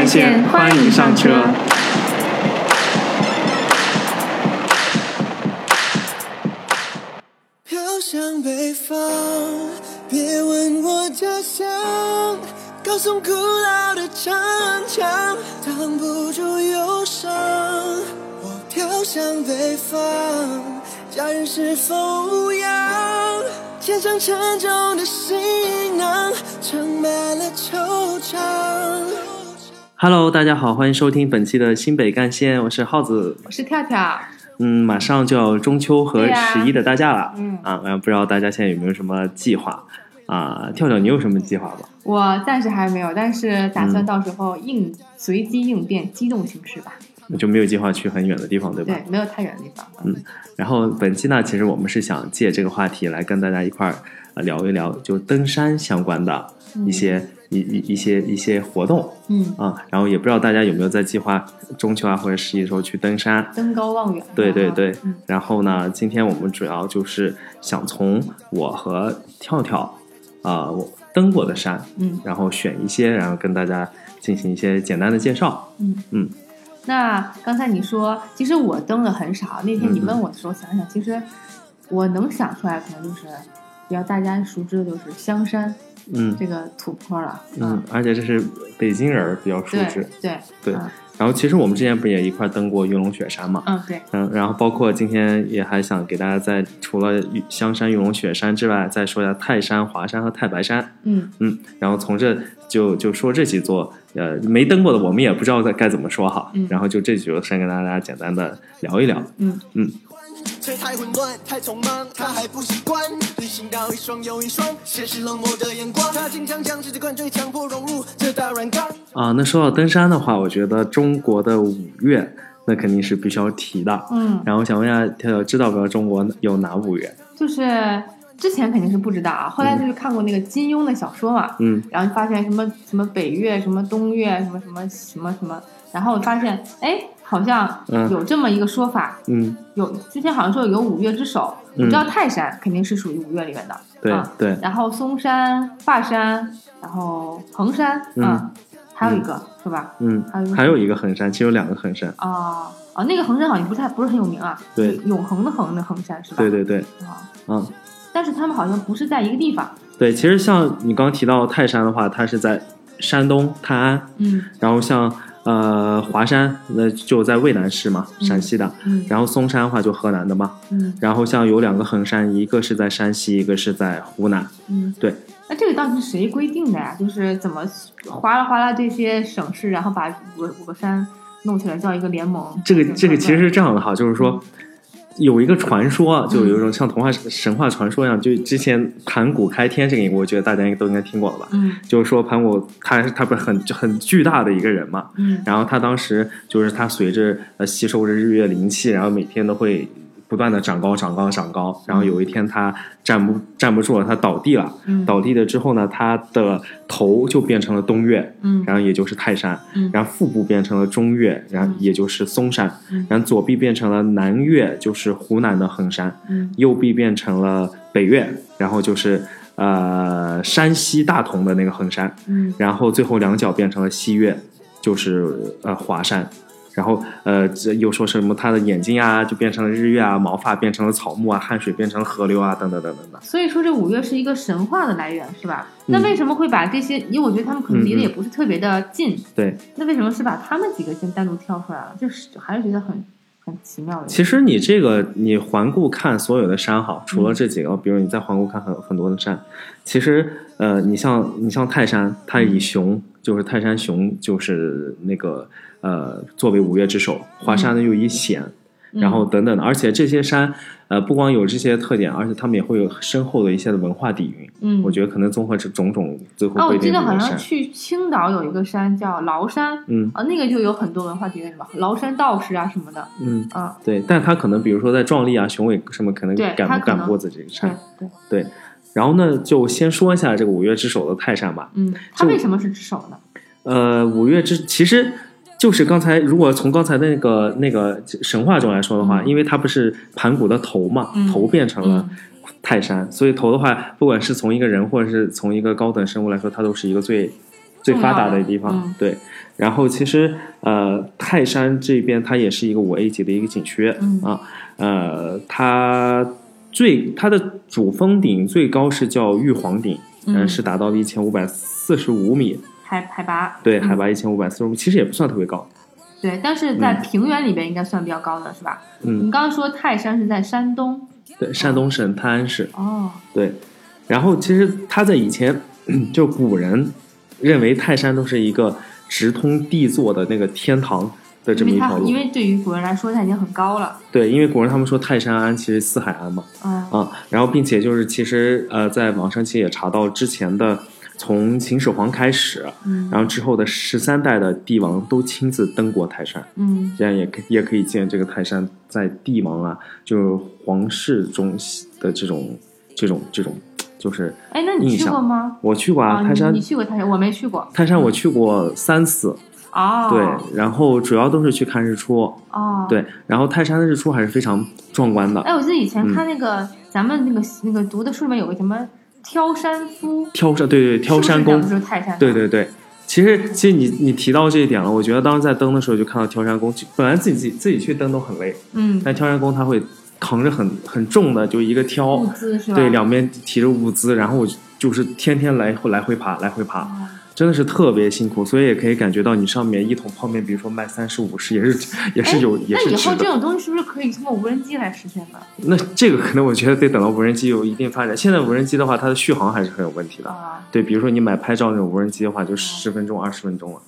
干线，欢迎上车。飘向北方，别问我家乡。高耸古老的城墙，挡不住忧伤。我飘向北方，家人是否无恙？肩上沉重的行囊，盛满了惆怅。Hello，大家好，欢迎收听本期的新北干线，我是耗子。我是跳跳，嗯，马上就要中秋和十一的大假了，嗯啊，不知道大家现在有没有什么计划啊？跳跳，你有什么计划吗？我暂时还没有，但是打算嗯到时候应、随机应变，机动行事吧。就没有计划去很远的地方，对吧？对，没有太远的地方。嗯然后本期呢，其实我们是想借这个话题来跟大家一块儿呃聊一聊，就登山相关的一些、一一一些一些活动嗯，啊。然后也不知道大家有没有在计划中秋啊或者十一的时候去登山。登高望远。对对对嗯，然后呢，今天我们主要就是想从我和跳跳啊、我登过的山，嗯然后选一些，然后跟大家进行一些简单的介绍。嗯嗯。那刚才你说，其实我登的很少。那天你问我的时候，想想，其实我能想出来，可能就是比较大家熟知的，就是香山嗯这个土坡了。嗯，而且这是北京人儿比较熟知。对对嗯然后其实我们之前不也一块儿登过玉龙雪山嘛？嗯对，嗯，然后包括今天也还想给大家在除了玉香山、玉龙雪山之外，再说一下泰山、华山和太白山。嗯嗯，然后从这就就说这几座，呃，没登过的我们也不知道该该怎么说哈。嗯然后就这几座山跟大家简单的聊一聊。嗯嗯却太混乱，太匆忙，他还不习惯。旅行到一双又一双，现实冷漠的眼光。他经常将世界灌醉，强迫融入这大染缸。啊，那说到登山的话，我觉得中国的五岳那肯定是必须要提的。嗯，然后想问一下跳跳，知道不知道中国有哪五岳？就是之前肯定是不知道啊，后来就是看过那个金庸的小说嘛，嗯然后发现什么什么北岳、什么东岳、什么什么什么什么，然后我发现哎，好像嗯有这么一个说法，嗯，有之前好像说有五岳之首，嗯我知道泰山肯定是属于五岳里面的，对、啊对，然后嵩山、华山，然后衡山，嗯啊，还有一个、是吧？嗯还有一，个还有一个衡山，其实有两个衡山。啊啊，那个衡山好像不太不是很有名啊，对永恒的恒的衡山是吧？对对对，啊，嗯。但是他们好像不是在一个地方，对，其实像你刚刚提到泰山的话，它是在山东泰安，嗯然后像呃华山，那就在渭南市嘛，嗯陕西的。嗯然后嵩山的话就河南的嘛，嗯然后像有两个衡山，一个是在山西，一个是在湖南。嗯，对。那这个到底是谁规定的呀？就是怎么哗啦哗啦这些省市，然后把五个五个山弄起来叫一个联盟？这个这个其实是这样的哈，就是说。有一个传说，就有一种像童话神话传说一样，就之前盘古开天这个，我觉得大家应该都应该听过了吧？嗯。就是说盘古他他不是很很巨大的一个人嘛，嗯。然后他当时就是他随着呃吸收着日月灵气，然后每天都会不断的长高长高长高，然后有一天他站不站不住了，他倒地了，嗯。倒地了之后呢，他的头就变成了东岳，嗯。然后也就是泰山，嗯。然后腹部变成了中岳，然后也就是嵩山，嗯。然后左臂变成了南岳，就是湖南的衡山，嗯。右臂变成了北岳，然后就是呃山西大同的那个衡山，嗯。然后最后两脚变成了西岳，就是呃华山，然后呃这又说什么他的眼睛啊就变成了日月啊，毛发变成了草木啊，汗水变成了河流啊，等等等等的。所以说这五岳是一个神话的来源，是吧？嗯那为什么会把这些？因为我觉得他们可能离得也不是特别的近，对，那为什么是把他们几个先单独挑出来了？就是还是觉得很很奇妙的。其实你这个你环顾看所有的山哈，除了这几个，比如你再环顾看很很多的山，其实呃，你像你像泰山，它以熊就是泰山熊就是那个呃作为五岳之首，华山呢又以险。嗯然后等等的，而且这些山，呃，不光有这些特点，而且他们也会有深厚的一些的文化底蕴。嗯，我觉得可能综合这种种，最后啊，我记得好像。去青岛有一个山叫崂山，嗯啊，那个就有很多文化底蕴吧，崂山道士啊什么的，嗯，啊，对，但他可能比如说在壮丽啊、雄伟什么，可能对赶不赶不过自己这个对山。对，对，然后呢，就先说一下这个五岳之首的泰山吧。嗯，它为什么是之首呢？呃，五岳之其实就是刚才，如果从刚才的那个那个神话中来说的话，嗯。因为它不是盘古的头嘛，嗯头变成了嗯。泰山，所以头的话，不管是从一个人或者是从一个高等生物来说，它都是一个最最发达的地方。对，然后其实呃，泰山这边它也是一个五 A 级的一个景区、嗯啊，呃，它最它的主峰顶最高是叫玉皇顶，嗯。呃是达到了一千五百四十五米，海海拔对，嗯海拔一千五百四十五，其实也不算特别高。对，但是在平原里边应该算比较高的是吧？嗯你刚刚说泰山是在山东对，山东省泰安市。哦，对，然后其实他在以前就古人认为泰山都是一个直通地座的那个天堂的这么一条路。因为对于古人来说它已经很高了，对，因为古人他们说泰山安其实四海安嘛，嗯啊，然后并且就是其实呃，在网上其实也查到之前的从秦始皇开始，嗯。然后之后的十三代的帝王都亲自登过泰山，嗯。这样也可也可以见这个泰山在帝王啊，就是皇室中的这种这种这种，就是哎，那你去过吗？我去过啊，啊，泰山。你你去过泰山，我没去过。泰山我去过三次，哦，对，然后主要都是去看日出，哦，。对，然后泰山的日出还是非常壮观的。哎，我记得以前嗯。看那个、咱们那个那个读的书里面有个什么挑山夫，挑山，对对，挑山工是不是，泰山？对对对。其实，其实你你提到这一点了，我觉得当时在登的时候就看到挑山工，本来自己自己自己去登都很累，嗯，但挑山工他会扛着很很重的，就一个挑物，资是吧？对，两边提着物资，然后我就就是天天来回来回爬，来回爬，哦真的是特别辛苦，所以也可以感觉到你上面一桶泡面，比如说卖三十五十，也是也是有也哎那以。后这种东西是不是可以通过无人机来实现的？那这个可能我觉得得等到无人机有一定发展。现在无人机的话，它的续航还是很有问题的。啊，对，比如说你买拍照那种无人机的话，就十分钟、二十分钟了。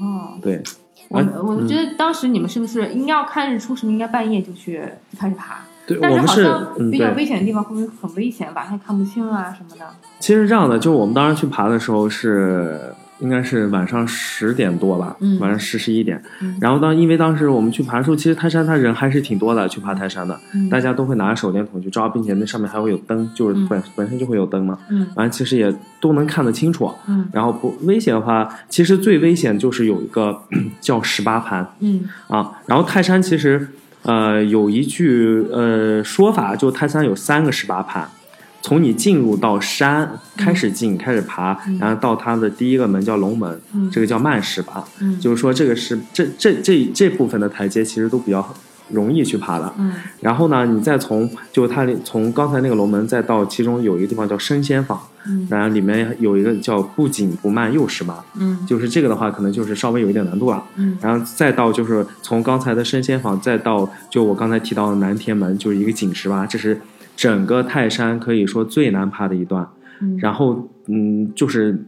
哦，对，我啊我觉得当时你们是不是应该要看日出，是不是应该半夜就去就开始爬？对，但我们是好像嗯，比较，危险的地方会不会很危险？晚上看不清啊什么的？其实这样的，就我们当时去爬的时候是应该是晚上十点多吧，嗯晚上十十一点。嗯然后当因为当时我们去爬的时候，其实泰山它人还是挺多的，去爬泰山的，嗯大家都会拿着手电筒去照，并且那上面还会有灯，就是嗯本、本身就会有灯嘛，嗯反正其实也都能看得清楚。嗯然后不危险的话，其实最危险就是有一个 叫十八盘嗯啊。然后泰山其实呃有一句呃说法，就泰山有三个十八盘。从你进入到山开始进、开始爬，嗯。然后到它的第一个门叫龙门，嗯，这个叫慢石吧，嗯。就是说这个是这这这这部分的台阶其实都比较容易去爬的。嗯。然后呢，你再从就它从刚才那个龙门再到其中有一个地方叫升仙坊，嗯。然后里面有一个叫不紧不慢又石吧，嗯。就是这个的话可能就是稍微有一点难度了。嗯。然后再到就是从刚才的升仙坊再到就我刚才提到的南天门，就是一个紧石吧，这是整个泰山可以说最难爬的一段。嗯，然后嗯，就是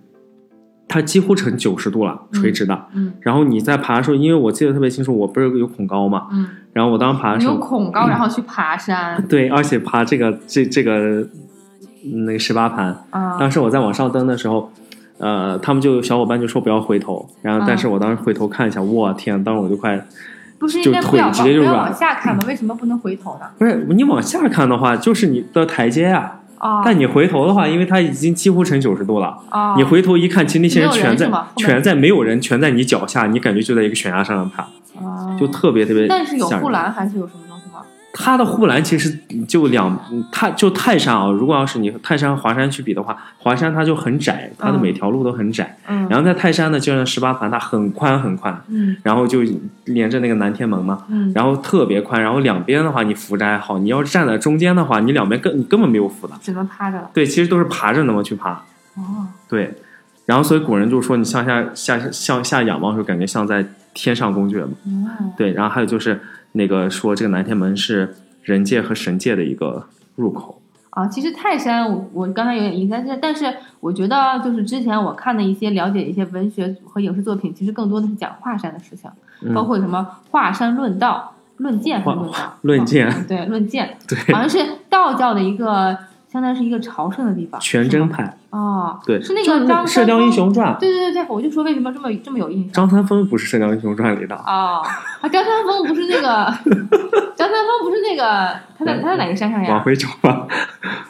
它几乎成九十度了，垂直的。嗯。然后你在爬的时候，因为我记得特别清楚，我不是有恐高嘛，嗯，然后我当时爬的你有时候，恐高，然后去爬山。对，而且爬这个这这个嗯那个十八盘，啊。当时我在往上登的时候，呃，他们就小伙伴就说不要回头，然后但是我当时回头看一下，我天，当时我就快不是就腿应该不要直接就软往下看吗？为什么不能回头呢？不是你往下看的话，就是你的台阶啊、哦，但你回头的话，因为它已经几乎成九十度了，哦，你回头一看，其实那些人全在全在没有人，全在你脚下，你感觉就在一个悬崖上面爬，哦就特别特别但是有护栏还是有什么？它的护栏其实就两，它就泰山啊，如果要是你泰山和华山去比的话，华山它就很窄，它的嗯每条路都很窄。嗯，然后在泰山呢，就像十八盘，它很宽很宽，嗯然后就连着那个南天门嘛，嗯，然后特别宽，然后两边的话你扶着还好，你要是站在中间的话，你两边根你根本没有扶的。只能趴着了。对，其实都是爬着那么去爬。哦，对，然后所以古人就说你向下下向下仰望的时候，感觉像在天上宫阙嘛。哦，对，然后还有就是那个说这个南天门是人界和神界的一个入口。啊，其实泰山我我刚才有点印象，但是但是我觉得就是之前我看的一些了解一些文学和影视作品，其实更多的是讲华山的事情，嗯包括什么华山论道、论剑论道？论剑哦对，论剑，对，好像是道教的一个，相当于是一个朝圣的地方。全真派，哦，对，是那个张《射雕英雄传》。对对对对，我就说为什么这么这么有印象。张三丰不是《射雕英雄传》里的，哦，啊，张三丰不是那个，张三丰不是那个，他在他在哪个山上呀往？回走吧。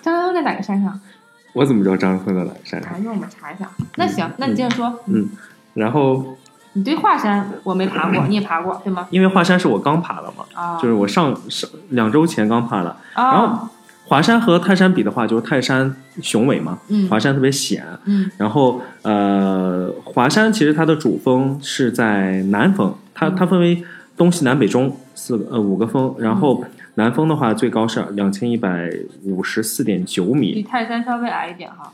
张三丰在哪个山上？我怎么知道张三丰在哪个山啊，上？用我们查一下。那行，那你接着说。嗯，然后你对华山我没爬过，你也爬过对吗？因为华山是我刚爬的嘛，啊，就是我上上两周前刚爬的。然啊后华山和泰山比的话，就是泰山雄伟嘛，嗯华山特别险。嗯然后呃，华山其实它的主峰是在南峰，它嗯它分为东西南北中四个呃五个峰，然后南峰的话最高是两千一百五十四点九米比，泰山稍微矮一点哈，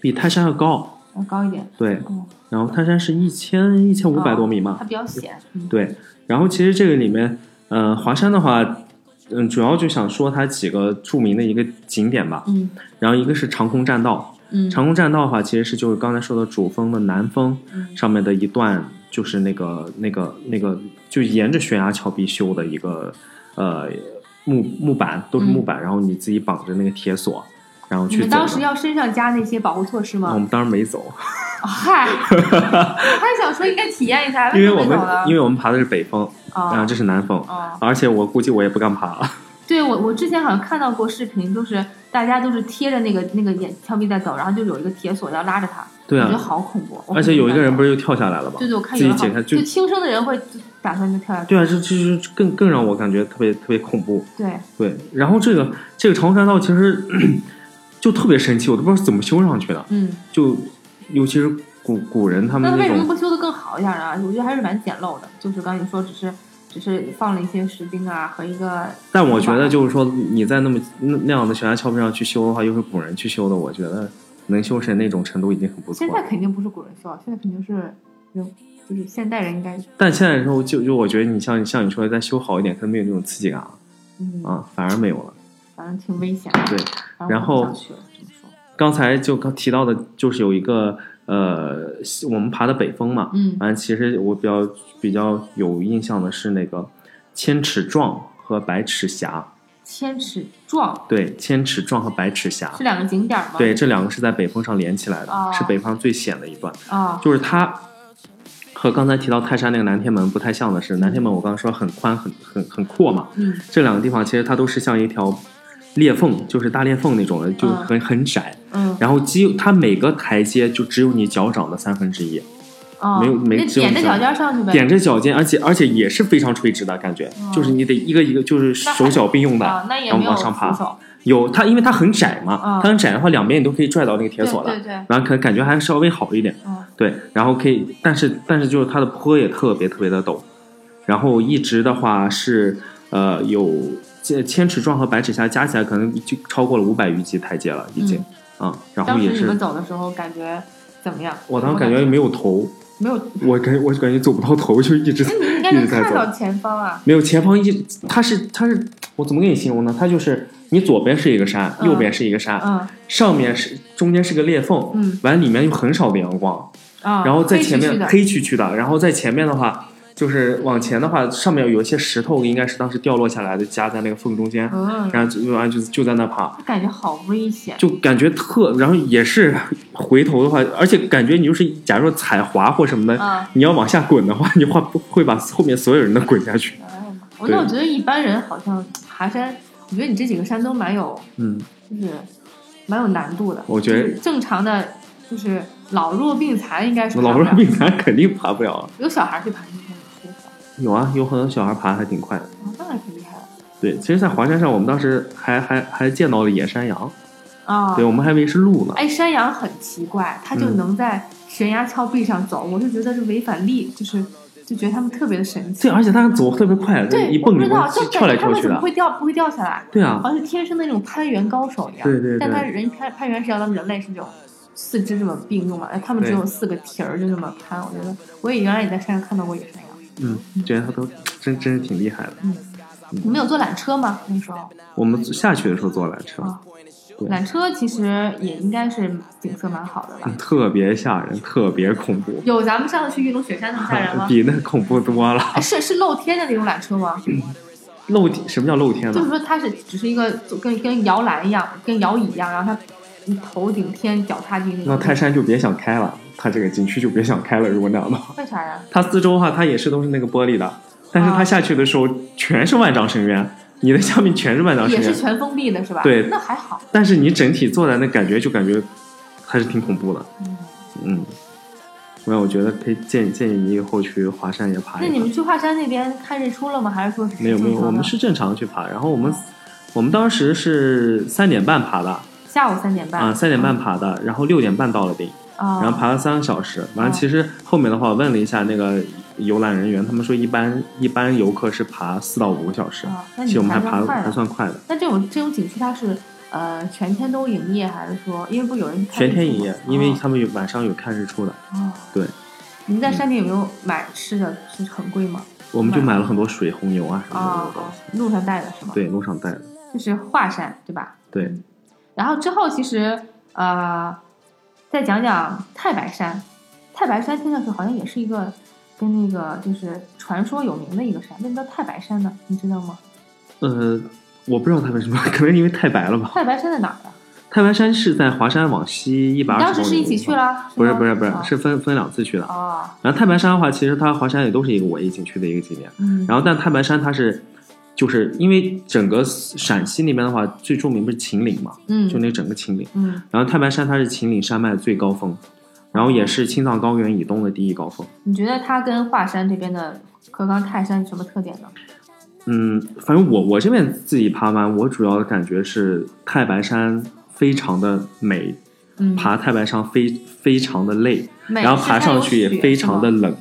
比泰山要高。要高一点。对，哦，然后泰山是一千一千五百多米嘛它，比较险。嗯对。然后其实这个里面，呃，华山的话，嗯，主要就想说它几个著名的一个景点吧。嗯。然后一个是长空栈道，嗯。长空栈道的话，其实是就是刚才说的主峰的南峰嗯。上面的一段，就是那个那个那个，就沿着悬崖峭壁修的一个呃木木板，都是木板，然后你自己绑着那个铁索，然后去你当时要身上加那些保护措施吗？我们当时没走，哦嗨，我还想说应该体验一下，因为我们因为我们爬的是北峰，啊，哦这是南峰，哦，而且我估计我也不敢爬了。对我我之前好像看到过视频，就是大家都是贴着那个那个岩峭壁在走，然后就有一个铁索要拉着他，对啊我觉得，好恐怖。而且有一个人不是是又跳下来了吗？对对，我看自己解开就就轻生的人会打算就跳下去，对啊，这这这更更让我感觉特别特别恐怖。对，对，然后这个这个长山道其实 就特别神奇，我都不知道怎么修上去的。嗯，就尤其是古古人他们那他为什么不修的更好一点呢？我觉得还是蛮简陋的，就是刚才你说只是只是放了一些石钉啊和一个，但我觉得就是说你在那么那那样的悬崖峭壁上去修的话，又是古人去修的，我觉得能修成那种程度已经很不错现在。肯定不是古人修，现在肯定是人，就是现代人应该，但现在的时候，就就我觉得你像像你说的再修好一点，可能没有那种刺激感了嗯，啊，反而没有了。反正挺危险的。对，然然后刚才就刚提到的，就是有一个呃，我们爬的北峰嘛，嗯。反正其实我比较比较有印象的是那个千尺壮和百尺峡，千尺壮对，千尺壮和百尺峡，是两个景点吗？对，这两个是在北峰上连起来的，哦。是北方最险的一段。啊，就是它和刚才提到泰山那个南天门不太像的是，南天门我刚刚说很宽很很很阔嘛，嗯。这两个地方其实它都是像一条裂缝，就是大裂缝那种的，就很很窄。嗯。然后几它每个台阶就只有你脚掌的三分之一，哦，没有没那只有这样踮着脚尖上去呗，点着脚尖，而且而且也是非常垂直的感觉，哦。就是你得一个一个就是手脚并用的，啊，然后往上爬。有它，因为它很窄嘛，嗯。它很窄的话，两边你都可以拽到那个铁索了，对对对，然后可感觉还稍微好一点。嗯。对，然后可以，但是但是就是它的坡也特别特别的陡，然后一直的话是呃有这千尺状和百尺峡加起来可能就超过了五百余级台阶了，已经啊、然后也当时你们是走的时候感觉怎么样？我当时感觉没有头，没有，我感我感觉走不到头，就一直那你应该能一直在走看到前方啊，没有前方一，它是它是我怎么给你形容呢？它就是你左边是一个山，嗯右边是一个山，嗯上面是中间是个裂缝，嗯完里面有很少的阳光，啊，然后在前面黑黢黢的黑黢黢的，然后在前面的话，就是往前的话，上面有一些石头，应该是当时掉落下来的，夹在那个缝中间，嗯，然后就完就就在那爬，感觉好危险，就感觉特，然后也是回头的话，而且感觉你就是假如说踩滑或什么的，啊。你要往下滚的话，你会会把后面所有人都滚下去。哎呀妈我那我觉得一般人好像爬山，我觉得你这几个山都蛮有，嗯，就是蛮有难度的。我觉得就是正常的，就是老弱病残应该是老弱病残肯定爬不了了。有小孩去爬那天是吧？有啊，有很多小孩爬还挺快的。哦，那还挺厉害的对，其实，在华山上，我们当时还还还见到了野山羊，啊。对我们还以为是鹿呢。哎，山羊很奇怪，它就嗯能在悬崖峭壁上走，我就觉得是违反力，就是就觉得它们特别的神奇。对，而且它走特别快，对，一蹦就跳来跳去的感觉它们怎么。会掉不会掉下来？对啊，好像是天生的那种攀援高手一样。对对对但他人攀攀援是要咱们人类是这种四肢这么并用嘛，哎，他们只有四个蹄儿就这么攀。我觉得我也原来也在山上看到过野山羊。嗯，觉得他都真真是挺厉害的。嗯你们有坐缆车吗？那时候我们下去的时候坐缆车，缆车其实也应该是景色蛮好的吧？特别吓人，特别恐怖，有咱们上次去玉龙雪山那么吓人吗？比那恐怖多了。哎，是是露天的那种缆车吗？露天什么叫露天就是？说它是只是一个跟跟摇篮一样，跟摇椅一样，然后它头顶天脚踏地那种。那泰山就别想开了，它这个景区就别想开了。如果那样的话，为啥呀？它四周的话，它也是都是那个玻璃的，但是它啊下去的时候全是万丈深渊，你的下面全是万丈深渊，也是全封闭的是吧？对那还好。但是你整体坐在那感觉就感觉还是挺恐怖的。嗯，嗯，那我觉得可以建建议你以后去华山也爬一爬。那你们去华山那边看日出了吗？还是说是没有没有，我们是正常去爬，然后我们我们当时是三点半爬的下午三点半啊，三点半爬的，然后六点半到了顶，啊，然后爬了三个小时。完了，哦其实后面的话，我问了一下那个游览人员，他们说一般一般游客是爬四到五个小时，其你实我们还爬的。还算快的，那这种这种景区它是呃全天都营业，还是说因为不有人全天营业因为他们有晚上有看日出的，哦，对。你们在山顶有没有买吃的？是很贵吗？我们就买了很多水、红牛啊什么啊的东啊西，，路上带的是吗？，对，路上带的，就是华山对吧？对。然后之后其实呃，再讲讲太白山。太白山听上去好像也是一个跟那个就是传说有名的一个山，为什么叫太白山呢？你知道吗？呃，我不知道它为什么，可能因为太白了吧。太白山在哪儿啊？太白山是在华山往西一百二十公里。当时是一起去？了？不是不是不是，啊是分分两次去的。哦，然后太白山的话，其实它华山也都是一个我一起去的一个景点。嗯，然后但太白山它是，就是因为整个陕西那边的话，最著名不是秦岭嘛，嗯，就那整个秦岭。嗯，然后太白山它是秦岭山脉的最高峰，然后也是青藏高原以东的第一高峰。你觉得它跟华山这边的和刚泰山有什么特点呢？嗯，反正我我这边自己爬完，我主要的感觉是太白山非常的美，嗯，爬太白山非非常的累，然后爬上去也非常的冷，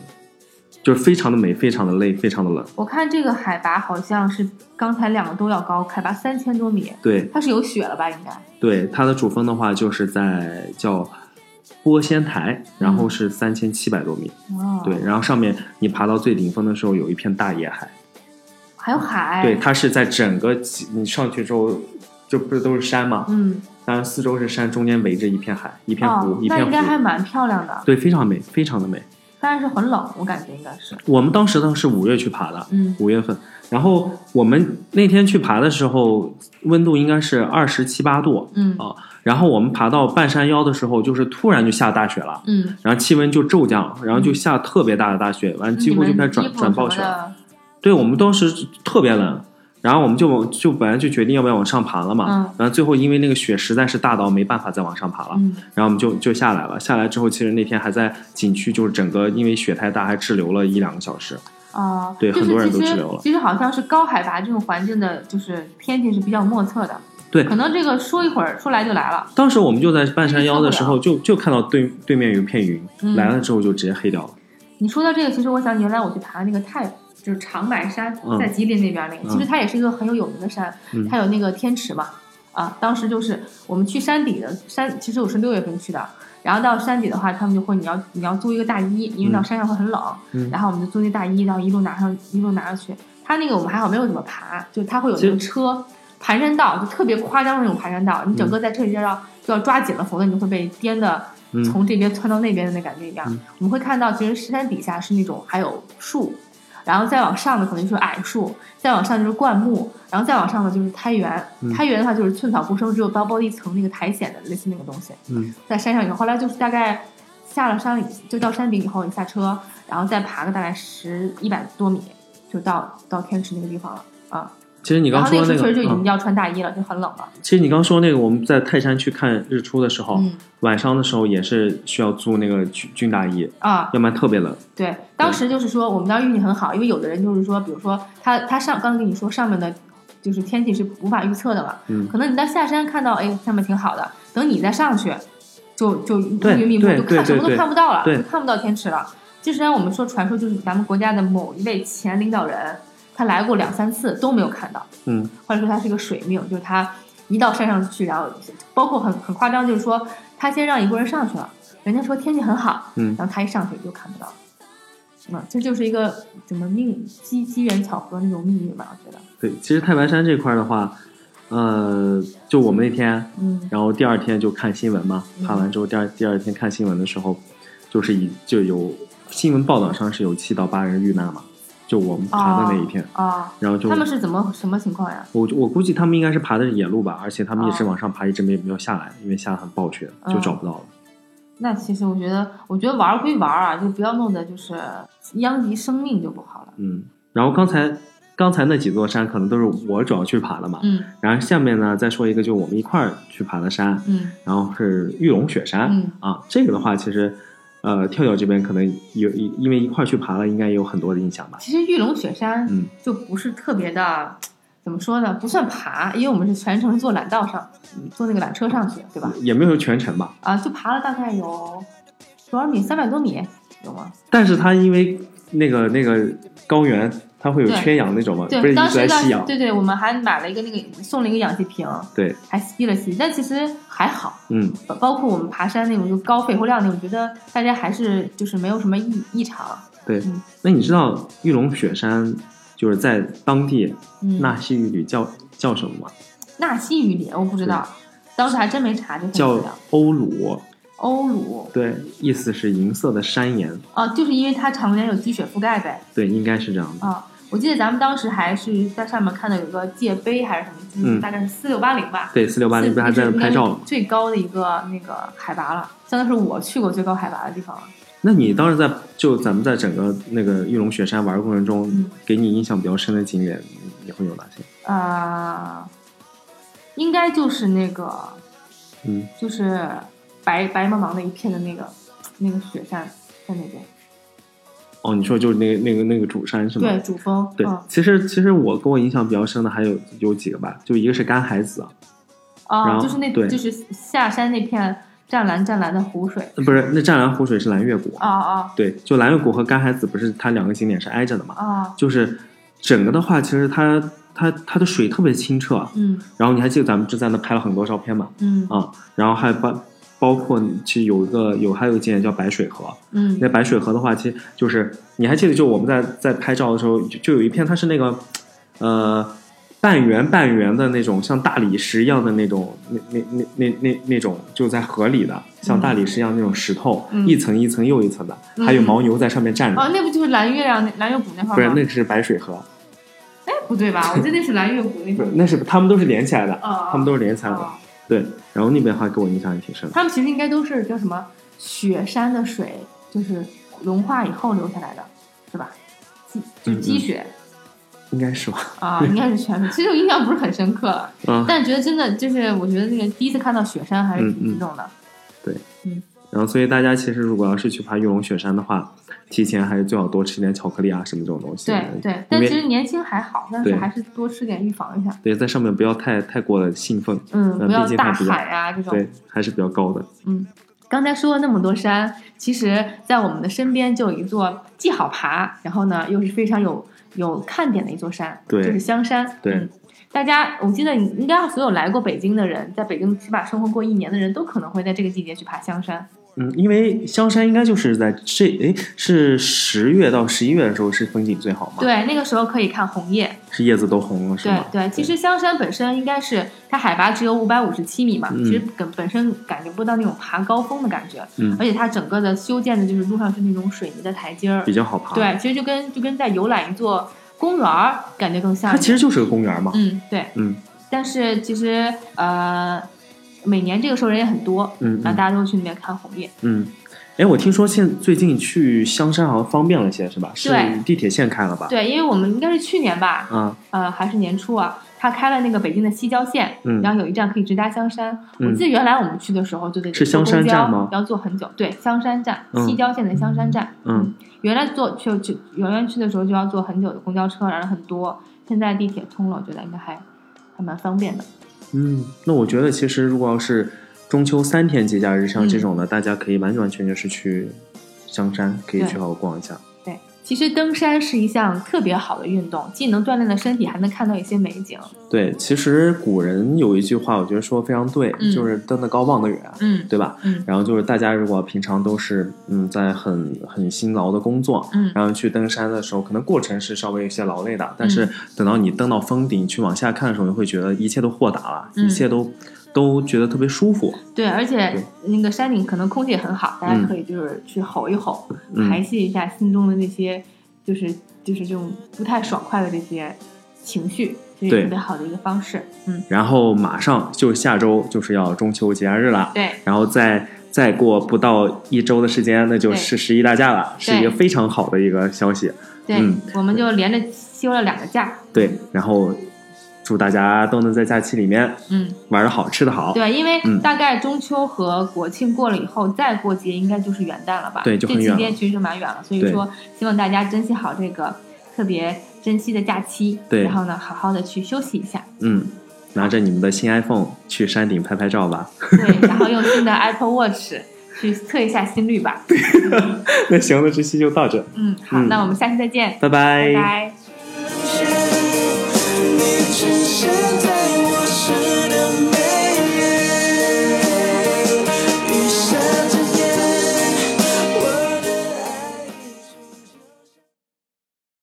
就是非常的美，非常的累，非常的冷。我看这个海拔好像是刚才两个都要高，海拔三千多米，对它是有雪了吧？应该。对，它的主峰的话就是在叫波仙台，然后嗯是三千七百多米，哦，对，，然后上面你爬到最顶峰的时候有一片大野海，还有海。对，，它是在整个你上去之后，就不是都是山嘛，嗯，当然四周是山，中间围着一片海，一片湖，一片湖，应该还蛮漂亮的，对，非常美，非常的美。但是很冷，我感觉应该是。我们当时呢是五月去爬的，嗯五月份，然后我们那天去爬的时候，温度应该是二十七八度，嗯啊然后我们爬到半山腰的时候，就是突然就下大雪了，嗯，然后气温就骤降，然后就下特别大的大雪，完几乎就开始转转暴雪。对我们当时特别冷，然后我们就往就本来就决定要不要往上爬了嘛，嗯然后最后因为那个雪实在是大到没办法再往上爬了，嗯然后我们就就下来了。下来之后，其实那天还在景区，就是整个因为雪太大，还滞留了一两个小时。啊，就是对很多人都滞留了其实好像是高海拔这种环境的，就是天气是比较莫测的。对可能这个说一会儿说来就来了。当时我们就在半山腰的时候，受就就看到对对面有一片云，嗯来了之后就直接黑掉了。你说到这个，其实我想原来我去爬那个太，就是长白山，嗯。在吉林那边那个，嗯其实它也是一个很有有名的山，嗯。它有那个天池嘛。啊，当时就是我们去山底的山，其实我是六月份去的，然后到山底的话，他们就会你要你要租一个大衣，因为到山上会很冷，嗯。然后我们就租那大衣，然后一路拿上一路拿上去。它那个我们还好没有怎么爬，就它会有那个车盘山道，就特别夸张的那种盘山道，你整个在这里要就要抓紧了，否则你就会被颠的嗯。从这边窜到那边的那感觉一样。嗯。我们会看到，其实山底下是那种还有树，然后再往上的可能就是矮树，再往上就是灌木，然后再往上的就是苔原。嗯苔原的话就是寸草不生，只有薄薄一层那个苔藓的类似那个东西，嗯在山上以后，后来就是大概下了山就到山顶以后，你下车，然后再爬个大概十一百多米，就到到天池那个地方了啊。其实你刚说那个，个时候确实就已经嗯要穿大衣了，就很冷了。其实你刚说那个，我们在泰山去看日出的时候，嗯晚上的时候也是需要租那个军军大衣，啊，要不然特别冷。对，当时就是说我们当时运气很好，因为有的人就是说，比如说他他上刚刚跟你说上面的，就是天气是无法预测的嘛，嗯可能你在下山看到哎上面挺好的，等你再上去，就就乌云密布，就看什么都看不到了，对就看不到天池了。其实我们说传说就是咱们国家的某一位前领导人，他来过两三次都没有看到，嗯，或者说他是个水命，就是他一到山上去，然后包括很很夸张，就是说他先让一个人上去了，人家说天气很好，嗯然后他一上去就看不到了。嗯，这就是一个怎么命机机缘巧合那种命运吧，我觉得。对，其实太白山这块的话，呃，就我们那天，嗯然后第二天就看新闻嘛，嗯爬完之后第二第二天看新闻的时候，就是以就有新闻报道上是有七到八人遇难嘛，就我们爬的那一天，啊，然后就他们是怎么什么情况呀？我我估计他们应该是爬的是野路吧，而且他们一直哦往上爬，一直没没有下来，因为下得很暴雪，就嗯找不到了。那其实我觉得，我觉得玩归玩啊，就不要弄得就是殃及生命就不好了。嗯，然后刚才刚才那几座山可能都是我主要去爬的嘛，嗯然后下面呢再说一个，就我们一块儿去爬的山，嗯然后是玉龙雪山、嗯啊，这个的话其实。呃，跳跳这边可能有，因为一块去爬了，应该也有很多的印象吧。其实玉龙雪山嗯就不是特别的，怎么说呢？不算爬，因为我们是全程坐缆道上，嗯坐那个缆车上去，对吧？也没有全程吧。啊，就爬了大概有多少米？三百多米有吗？但是它因为那个那个高原，它会有缺氧那种吗，不对，是一当时当直在吸氧。对对，我们还买了一个那个送了一个氧气瓶，对，还吸了吸，但其实还好。嗯，包包括我们爬山那种就高肺活量那种，我觉得大家还是就是没有什么异异常。对嗯。那你知道玉龙雪山就是在当地嗯，纳西语里叫叫什么吗？纳西语里我不知道，当时还真没查这份资叫。欧鲁。欧鲁对，意思是银色的山岩。哦，就是因为它常年有积雪覆盖呗。对，应该是这样的。啊、我记得咱们当时还是在上面看到有个界碑还是什么，就是嗯大概是四六八零吧。对，四六八零是不是还在那拍照了吗？最高的一个那个海拔了，相当是我去过最高海拔的地方了。那你当时在就咱们在整个那个玉龙雪山玩的过程中，嗯给你印象比较深的景点，你会有哪些？啊、应该就是那个，嗯，就是白白茫茫的一片的那个那个雪山在那边，哦，你说就是那个那个那个主山是吗？对，主峰，对嗯，其实其实我给我印象比较深的还有有几个吧，就一个是干海子，然啊，后就是那对就是下山那片湛蓝湛蓝的湖水，呃不是那湛蓝湖水是蓝月谷，啊啊对，就蓝月谷和干海子不是它两个景点是挨着的嘛？啊，就是整个的话，其实它它它的水特别清澈，嗯然后你还记得咱们就在那拍了很多照片嘛？嗯啊，然后还包包括其实有一个有还有一个景点叫白水河，嗯那白水河的话，其实就是你还记得，就我们在在拍照的时候，就就有一片它是那个呃半圆半圆的那种像大理石一样的那种那那那那那那种就在河里的像大理石一样那种石头，嗯一层一层又一层的，嗯还有牦牛在上面站着。哦，那不就是蓝月亮蓝月谷那块吗不是，那个是白水河，哎，不对吧？我记得那是蓝月谷那块是，那是他们都是连起来的，啊，他们都是连起来的。啊对，然后那边的话给我印象也挺深的。他们其实应该都是叫什么雪山的水，就是融化以后流下来的，是吧？积就嗯嗯积雪、应该是吧？啊，应该是全水。其实我印象不是很深刻了，啊，但觉得真的就是，我觉得那个第一次看到雪山还是挺嗯嗯激动的。然后所以大家其实如果要是去爬玉龙雪山的话，提前还是最好多吃点巧克力啊什么这种东西。对对，但其实年轻还好，但是还是多吃点预防一下。对，在上面不要太太过的兴奋，嗯，呃不要大喊呀、这种。对，还是比较高的。嗯，刚才说了那么多山，其实，在我们的身边就有一座既好爬，然后呢又是非常有有看点的一座山，对就是香山。对嗯，大家，我记得你应该所有来过北京的人，在北京起码生活过一年的人都可能会在这个季节去爬香山。嗯，因为香山应该就是在这，诶，是十月到十一月的时候是风景最好吗？，对，那个时候可以看红叶。是叶子都红了是吗？对对，其实香山本身应该是它海拔只有五百五十七米嘛，嗯其实本本身感觉不到那种爬高峰的感觉，嗯而且它整个的修建的就是路上是那种水泥的台阶儿，比较好爬。，对，其实就跟就跟在游览一座公园儿，感觉更像。它其实就是个公园嘛。嗯，对。嗯但是其实呃，每年这个时候人也很多，嗯嗯然后大家都会去那边看红叶。嗯。哎，我听说现最近去香山好像方便了些，是吧？是对地铁线开了吧？对，因为我们应该是去年吧，嗯，呃，还是年初啊，他开了那个北京的西郊线，嗯然后有一站可以直达香山。嗯我记得原来我们去的时候就得是香山站吗要坐很久。对，香山站，嗯西郊线的香山站。嗯，原来坐就就原来去的时候就要坐很久的公交车，然后很多。现在地铁通了，我觉得应该还还蛮方便的。嗯，那我觉得其实如果要是中秋三天节假日像这种的，大家可以完完全全是去香山，可以去好好逛一下。对，其实登山是一项特别好的运动，既能锻炼了身体，还能看到一些美景。对，其实古人有一句话，我觉得说得非常对，嗯就是登得高望得远，嗯对吧？嗯然后就是大家如果平常都是嗯在很很辛劳的工作，嗯然后去登山的时候，可能过程是稍微有些劳累的，但是等到你登到峰顶去往下看的时候，你会觉得一切都豁达了，嗯一切都都觉得特别舒服。对，而且那个山顶可能空气也很好，大家嗯可以就是去吼一吼，嗯排泄一下心中的那些就是就是这种不太爽快的这些情绪，这是特别好的一个方式。嗯，然后马上就下周就是要中秋节假日了，对然后再再过不到一周的时间，那就是十一大假了，是一个非常好的一个消息。对，嗯我们就连着休了两个假。对，然后祝大家都能在假期里面嗯，玩的好，吃的好。对，因为嗯。大概中秋和国庆过了以后，再过节应该就是元旦了吧？对就很远这期间其实就蛮远了，所以说希望大家珍惜好这个特别珍惜的假期，对。然后呢，好好的去休息一下，嗯，拿着你们的新 iPhone 去山顶拍拍照吧。对，然后用新的 Apple Watch 去测一下心率吧。那行，那这期就到这，嗯，好，嗯。那我们下期再见，拜拜。拜拜只是。